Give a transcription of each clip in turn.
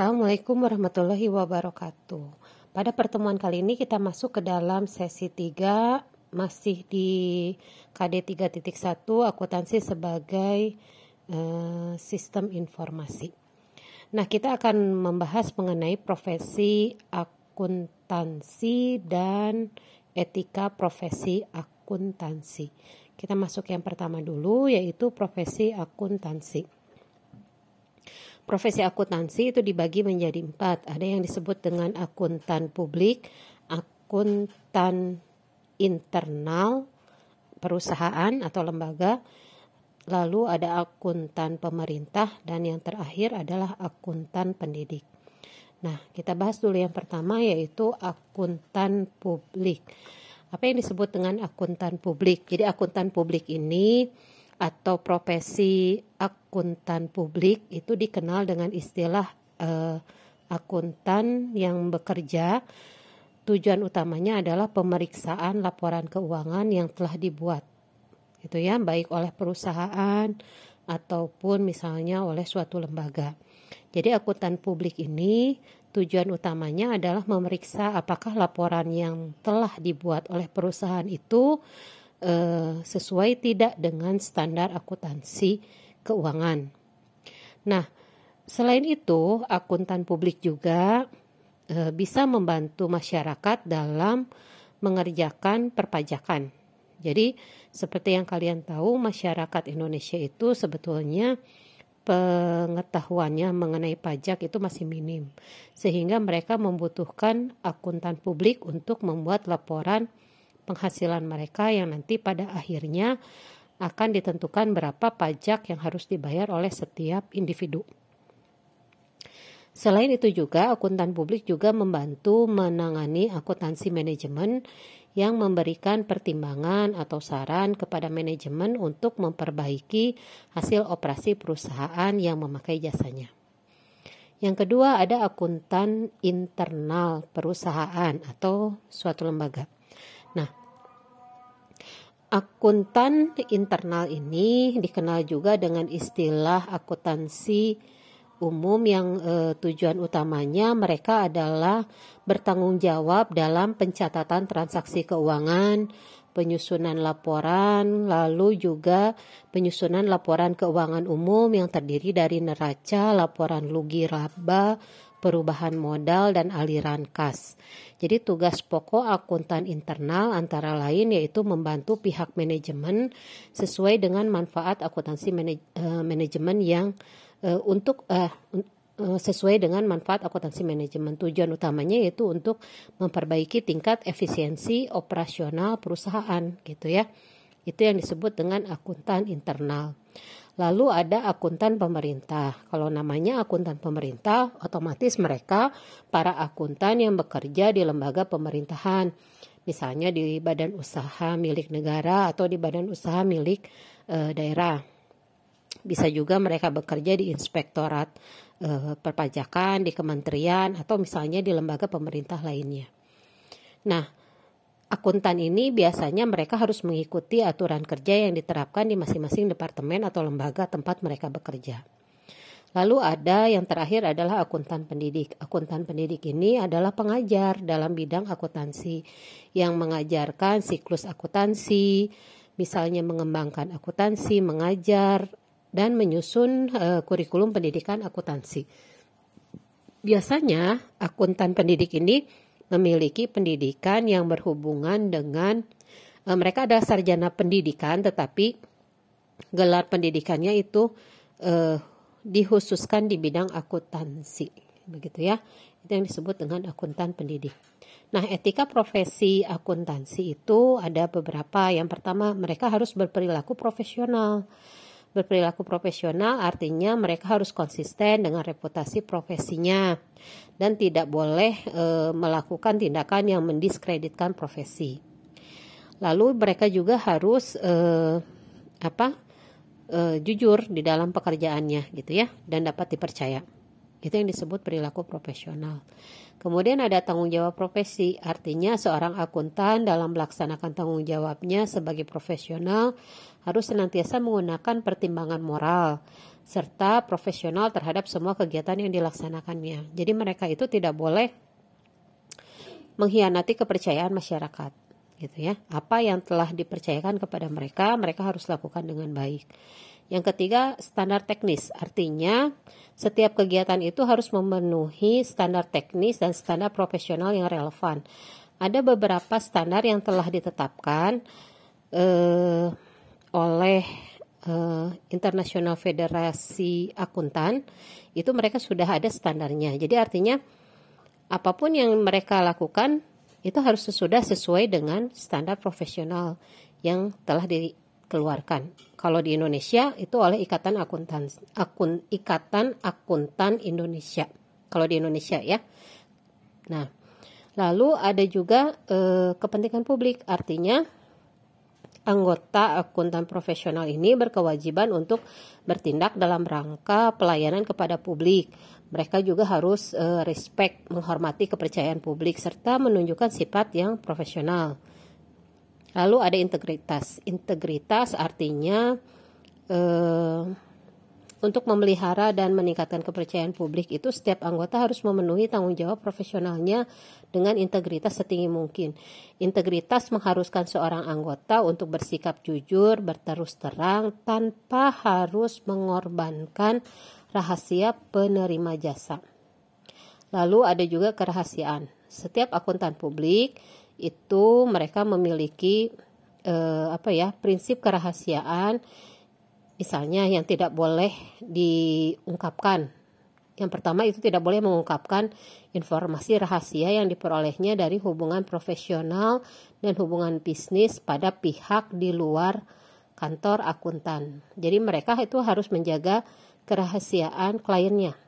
Assalamualaikum warahmatullahi wabarakatuh. Pada pertemuan kali ini kita masuk ke dalam sesi 3 masih di KD 3.1 akuntansi sebagai uh, sistem informasi. Nah, kita akan membahas mengenai profesi akuntansi dan etika profesi akuntansi. Kita masuk yang pertama dulu yaitu profesi akuntansi. Profesi akuntansi itu dibagi menjadi empat. Ada yang disebut dengan akuntan publik, akuntan internal perusahaan atau lembaga, lalu ada akuntan pemerintah, dan yang terakhir adalah akuntan pendidik. Nah, kita bahas dulu yang pertama yaitu akuntan publik. Apa yang disebut dengan akuntan publik? Jadi akuntan publik ini atau profesi akuntan publik itu dikenal dengan istilah uh, akuntan yang bekerja tujuan utamanya adalah pemeriksaan laporan keuangan yang telah dibuat itu ya baik oleh perusahaan ataupun misalnya oleh suatu lembaga. Jadi akuntan publik ini tujuan utamanya adalah memeriksa apakah laporan yang telah dibuat oleh perusahaan itu uh, sesuai tidak dengan standar akuntansi keuangan. Nah, selain itu, akuntan publik juga uh, bisa membantu masyarakat dalam mengerjakan perpajakan. Jadi, seperti yang kalian tahu, masyarakat Indonesia itu sebetulnya pengetahuannya mengenai pajak itu masih minim, sehingga mereka membutuhkan akuntan publik untuk membuat laporan penghasilan mereka yang nanti pada akhirnya akan ditentukan berapa pajak yang harus dibayar oleh setiap individu. Selain itu juga akuntan publik juga membantu menangani akuntansi manajemen yang memberikan pertimbangan atau saran kepada manajemen untuk memperbaiki hasil operasi perusahaan yang memakai jasanya. Yang kedua ada akuntan internal perusahaan atau suatu lembaga. Akuntan internal ini dikenal juga dengan istilah akuntansi umum yang eh, tujuan utamanya mereka adalah bertanggung jawab dalam pencatatan transaksi keuangan, penyusunan laporan, lalu juga penyusunan laporan keuangan umum yang terdiri dari neraca, laporan lugi laba, perubahan modal dan aliran kas. Jadi tugas pokok akuntan internal antara lain yaitu membantu pihak manajemen sesuai dengan manfaat akuntansi manaj eh, manajemen yang uh, untuk uh, sesuai dengan manfaat akuntansi manajemen. Tujuan utamanya yaitu untuk memperbaiki tingkat efisiensi operasional perusahaan gitu ya. Itu yang disebut dengan akuntan internal. Lalu ada akuntan pemerintah. Kalau namanya akuntan pemerintah, otomatis mereka para akuntan yang bekerja di lembaga pemerintahan. Misalnya di badan usaha milik negara atau di badan usaha milik e, daerah. Bisa juga mereka bekerja di inspektorat e, perpajakan, di kementerian, atau misalnya di lembaga pemerintah lainnya. Nah, akuntan ini biasanya mereka harus mengikuti aturan kerja yang diterapkan di masing-masing departemen atau lembaga tempat mereka bekerja. Lalu ada yang terakhir adalah akuntan pendidik. Akuntan pendidik ini adalah pengajar dalam bidang akuntansi yang mengajarkan siklus akuntansi, misalnya mengembangkan akuntansi, mengajar dan menyusun uh, kurikulum pendidikan akuntansi. Biasanya akuntan pendidik ini memiliki pendidikan yang berhubungan dengan uh, mereka adalah sarjana pendidikan tetapi gelar pendidikannya itu uh, dikhususkan di bidang akuntansi begitu ya. Itu yang disebut dengan akuntan pendidik. Nah etika profesi akuntansi itu ada beberapa. Yang pertama mereka harus berperilaku profesional Berperilaku profesional artinya mereka harus konsisten dengan reputasi profesinya dan tidak boleh e, melakukan tindakan yang mendiskreditkan profesi. Lalu mereka juga harus e, apa? E, jujur di dalam pekerjaannya gitu ya dan dapat dipercaya. Itu yang disebut perilaku profesional. Kemudian ada tanggung jawab profesi, artinya seorang akuntan dalam melaksanakan tanggung jawabnya sebagai profesional harus senantiasa menggunakan pertimbangan moral serta profesional terhadap semua kegiatan yang dilaksanakannya. Jadi mereka itu tidak boleh mengkhianati kepercayaan masyarakat gitu ya. Apa yang telah dipercayakan kepada mereka, mereka harus lakukan dengan baik. Yang ketiga, standar teknis. Artinya, setiap kegiatan itu harus memenuhi standar teknis dan standar profesional yang relevan. Ada beberapa standar yang telah ditetapkan eh, oleh uh, International Federasi Akuntan itu mereka sudah ada standarnya. Jadi artinya apa pun yang mereka lakukan itu harus sudah sesuai dengan standar profesional yang telah dikeluarkan. Kalau di Indonesia itu oleh Ikatan Akuntan Akun Ikatan Akuntan Indonesia. Kalau di Indonesia ya. Nah, lalu ada juga eh, kepentingan publik artinya anggota akuntan profesional ini berkewajiban untuk bertindak dalam rangka pelayanan kepada publik. Mereka juga harus uh, respect, menghormati kepercayaan publik serta menunjukkan sifat yang profesional. Lalu ada integritas. Integritas artinya uh, untuk memelihara dan meningkatkan kepercayaan publik itu setiap anggota harus memenuhi tanggung jawab profesionalnya dengan integritas setinggi mungkin. Integritas mengharuskan seorang anggota untuk bersikap jujur, berterus terang tanpa harus mengorbankan rahasia penerima jasa. Lalu ada juga kerahasiaan. Setiap akuntan publik itu mereka memiliki eh, apa ya prinsip kerahasiaan Misalnya yang tidak boleh diungkapkan. Yang pertama itu tidak boleh mengungkapkan informasi rahasia yang diperolehnya dari hubungan profesional dan hubungan bisnis pada pihak di luar kantor akuntan. Jadi mereka itu harus menjaga kerahasiaan kliennya.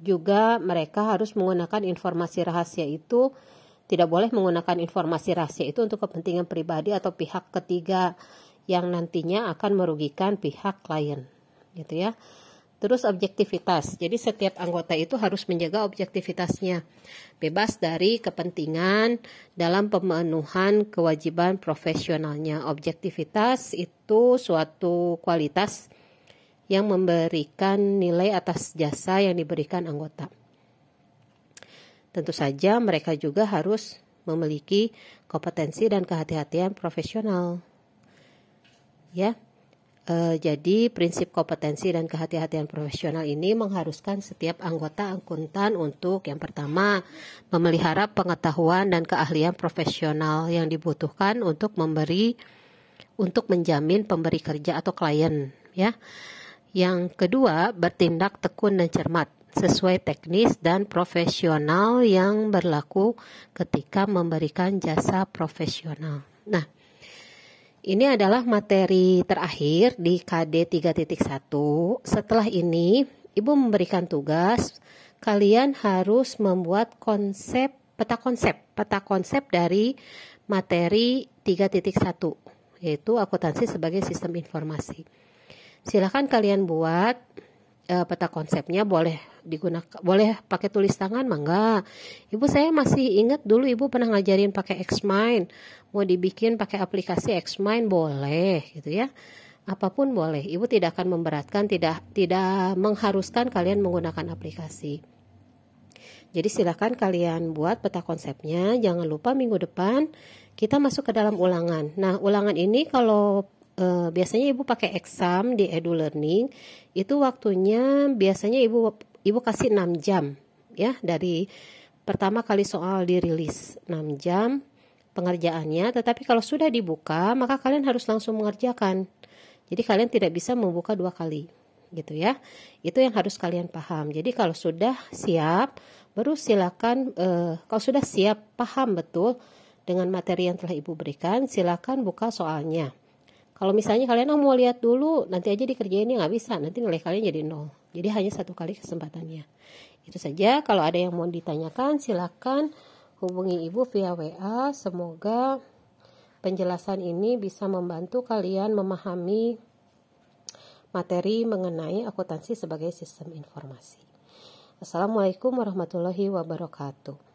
Juga mereka harus menggunakan informasi rahasia itu tidak boleh menggunakan informasi rahasia itu untuk kepentingan pribadi atau pihak ketiga yang nantinya akan merugikan pihak klien. Gitu ya. Terus objektivitas. Jadi setiap anggota itu harus menjaga objektivitasnya. Bebas dari kepentingan dalam pemenuhan kewajiban profesionalnya. Objektivitas itu suatu kualitas yang memberikan nilai atas jasa yang diberikan anggota. Tentu saja mereka juga harus memiliki kompetensi dan kehati-hatian profesional. Ya. E, jadi prinsip kompetensi dan kehati-hatian profesional ini mengharuskan setiap anggota akuntan untuk yang pertama memelihara pengetahuan dan keahlian profesional yang dibutuhkan untuk memberi untuk menjamin pemberi kerja atau klien ya. Yang kedua, bertindak tekun dan cermat sesuai teknis dan profesional yang berlaku ketika memberikan jasa profesional. Nah, ini adalah materi terakhir di KD 3.1. Setelah ini, Ibu memberikan tugas kalian harus membuat konsep peta konsep, peta konsep dari materi 3.1 yaitu akuntansi sebagai sistem informasi. Silahkan kalian buat uh, peta konsepnya boleh digunakan boleh pakai tulis tangan mangga ibu saya masih ingat dulu ibu pernah ngajarin pakai Xmind. Mau dibikin pakai aplikasi Xmind boleh gitu ya. Apa pun boleh. Ibu tidak akan memberatkan tidak tidak mengharuskan kalian menggunakan aplikasi. Jadi silakan kalian buat peta konsepnya. Jangan lupa minggu depan kita masuk ke dalam ulangan. Nah ulangan ini kalau uh, biasanya ibu pakai exam di edu learning itu waktunya biasanya ibu ibu kasih 6 jam ya dari pertama kali soal dirilis 6 jam pengerjaannya. Tetapi kalau sudah dibuka maka kalian harus langsung mengerjakan. Jadi kalian tidak bisa membuka dua kali gitu ya. Itu yang harus kalian paham. Jadi kalau sudah siap baru silakan uh, kalau sudah siap paham betul dengan materi yang telah ibu berikan silakan buka soalnya kalau misalnya kalian oh, mau lihat dulu, nanti aja dikerjainnya nggak bisa, nanti nilai kalian jadi nol. Jadi hanya satu kali kesempatannya. Itu saja. Kalau ada yang mau ditanyakan, silakan hubungi ibu via WA. Semoga penjelasan ini bisa membantu kalian memahami materi mengenai akuntansi sebagai sistem informasi. Assalamualaikum warahmatullahi wabarakatuh.